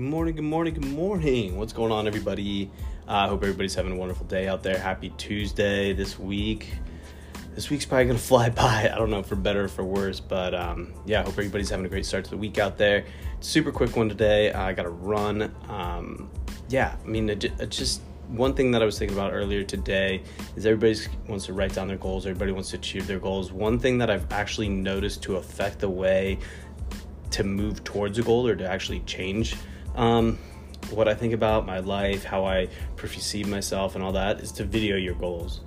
Good morning, good morning, good morning. What's going on, everybody? I uh, hope everybody's having a wonderful day out there. Happy Tuesday this week. This week's probably gonna fly by. I don't know for better or for worse, but um, yeah, I hope everybody's having a great start to the week out there. Super quick one today. I got to run. Um, yeah, I mean, it just one thing that I was thinking about earlier today is everybody wants to write down their goals. Everybody wants to achieve their goals. One thing that I've actually noticed to affect the way to move towards a goal or to actually change um, what I think about my life, how I perceive myself, and all that is to video your goals.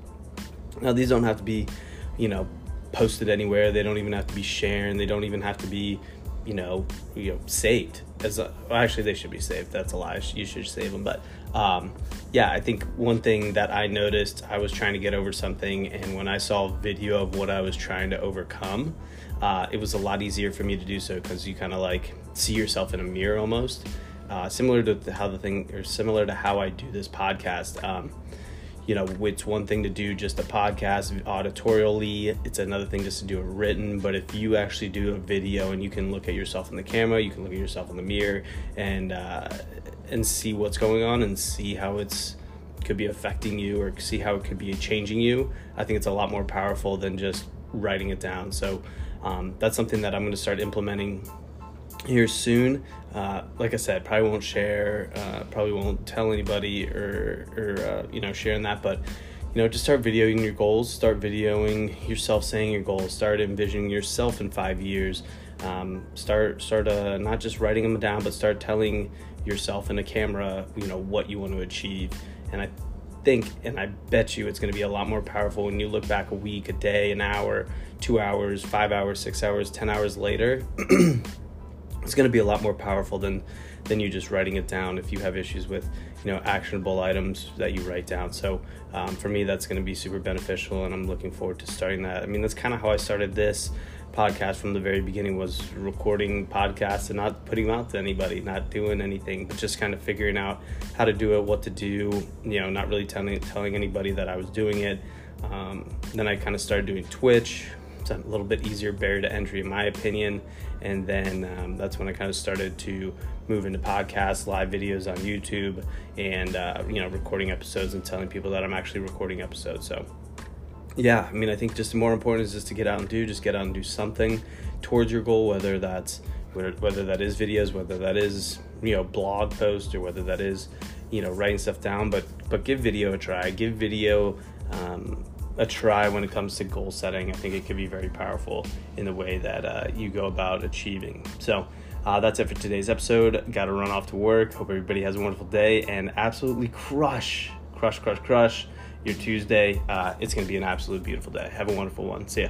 Now, these don't have to be, you know, posted anywhere. They don't even have to be shared. They don't even have to be, you know, you know, saved. As a, well, actually, they should be saved. That's a lie. You should save them. But um, yeah, I think one thing that I noticed, I was trying to get over something, and when I saw video of what I was trying to overcome, uh, it was a lot easier for me to do so because you kind of like see yourself in a mirror almost. Uh, similar to how the thing, or similar to how I do this podcast. Um, you know, it's one thing to do just a podcast auditorially, it's another thing just to do it written. But if you actually do a video and you can look at yourself in the camera, you can look at yourself in the mirror and uh, and see what's going on and see how it's could be affecting you or see how it could be changing you. I think it's a lot more powerful than just writing it down. So um, that's something that I'm going to start implementing here soon. Uh, like I said, probably won't share, uh, probably won't tell anybody or, or uh, you know, sharing that, but you know, just start videoing your goals, start videoing yourself saying your goals, start envisioning yourself in five years, um, start, start, uh, not just writing them down, but start telling yourself in a camera, you know, what you want to achieve. And I think, and I bet you it's going to be a lot more powerful when you look back a week, a day, an hour, two hours, five hours, six hours, 10 hours later. it's going to be a lot more powerful than than you just writing it down if you have issues with you know actionable items that you write down. So um, for me that's going to be super beneficial and i'm looking forward to starting that. I mean that's kind of how i started this podcast from the very beginning was recording podcasts and not putting them out to anybody not doing anything but just kind of figuring out how to do it what to do you know not really telling telling anybody that i was doing it. Um, then i kind of started doing twitch it's a little bit easier barrier to entry in my opinion. And then um, that's when i kind of started to move into podcasts live videos on youtube and uh, you know recording episodes and telling people that i'm actually recording episodes. So yeah i mean i think just more important is just to get out and do just get out and do something towards your goal whether that's whether that is videos whether that is you know blog posts or whether that is you know writing stuff down. But but give video a try. Give video um, a try when it comes to goal setting. I think it could be very powerful in the way that uh, you go about achieving. So uh, that's it for today's episode. Got to run off to work. Hope everybody has a wonderful day and absolutely crush, crush, crush, crush your Tuesday. Uh, it's going to be an absolute beautiful day. Have a wonderful one. See ya.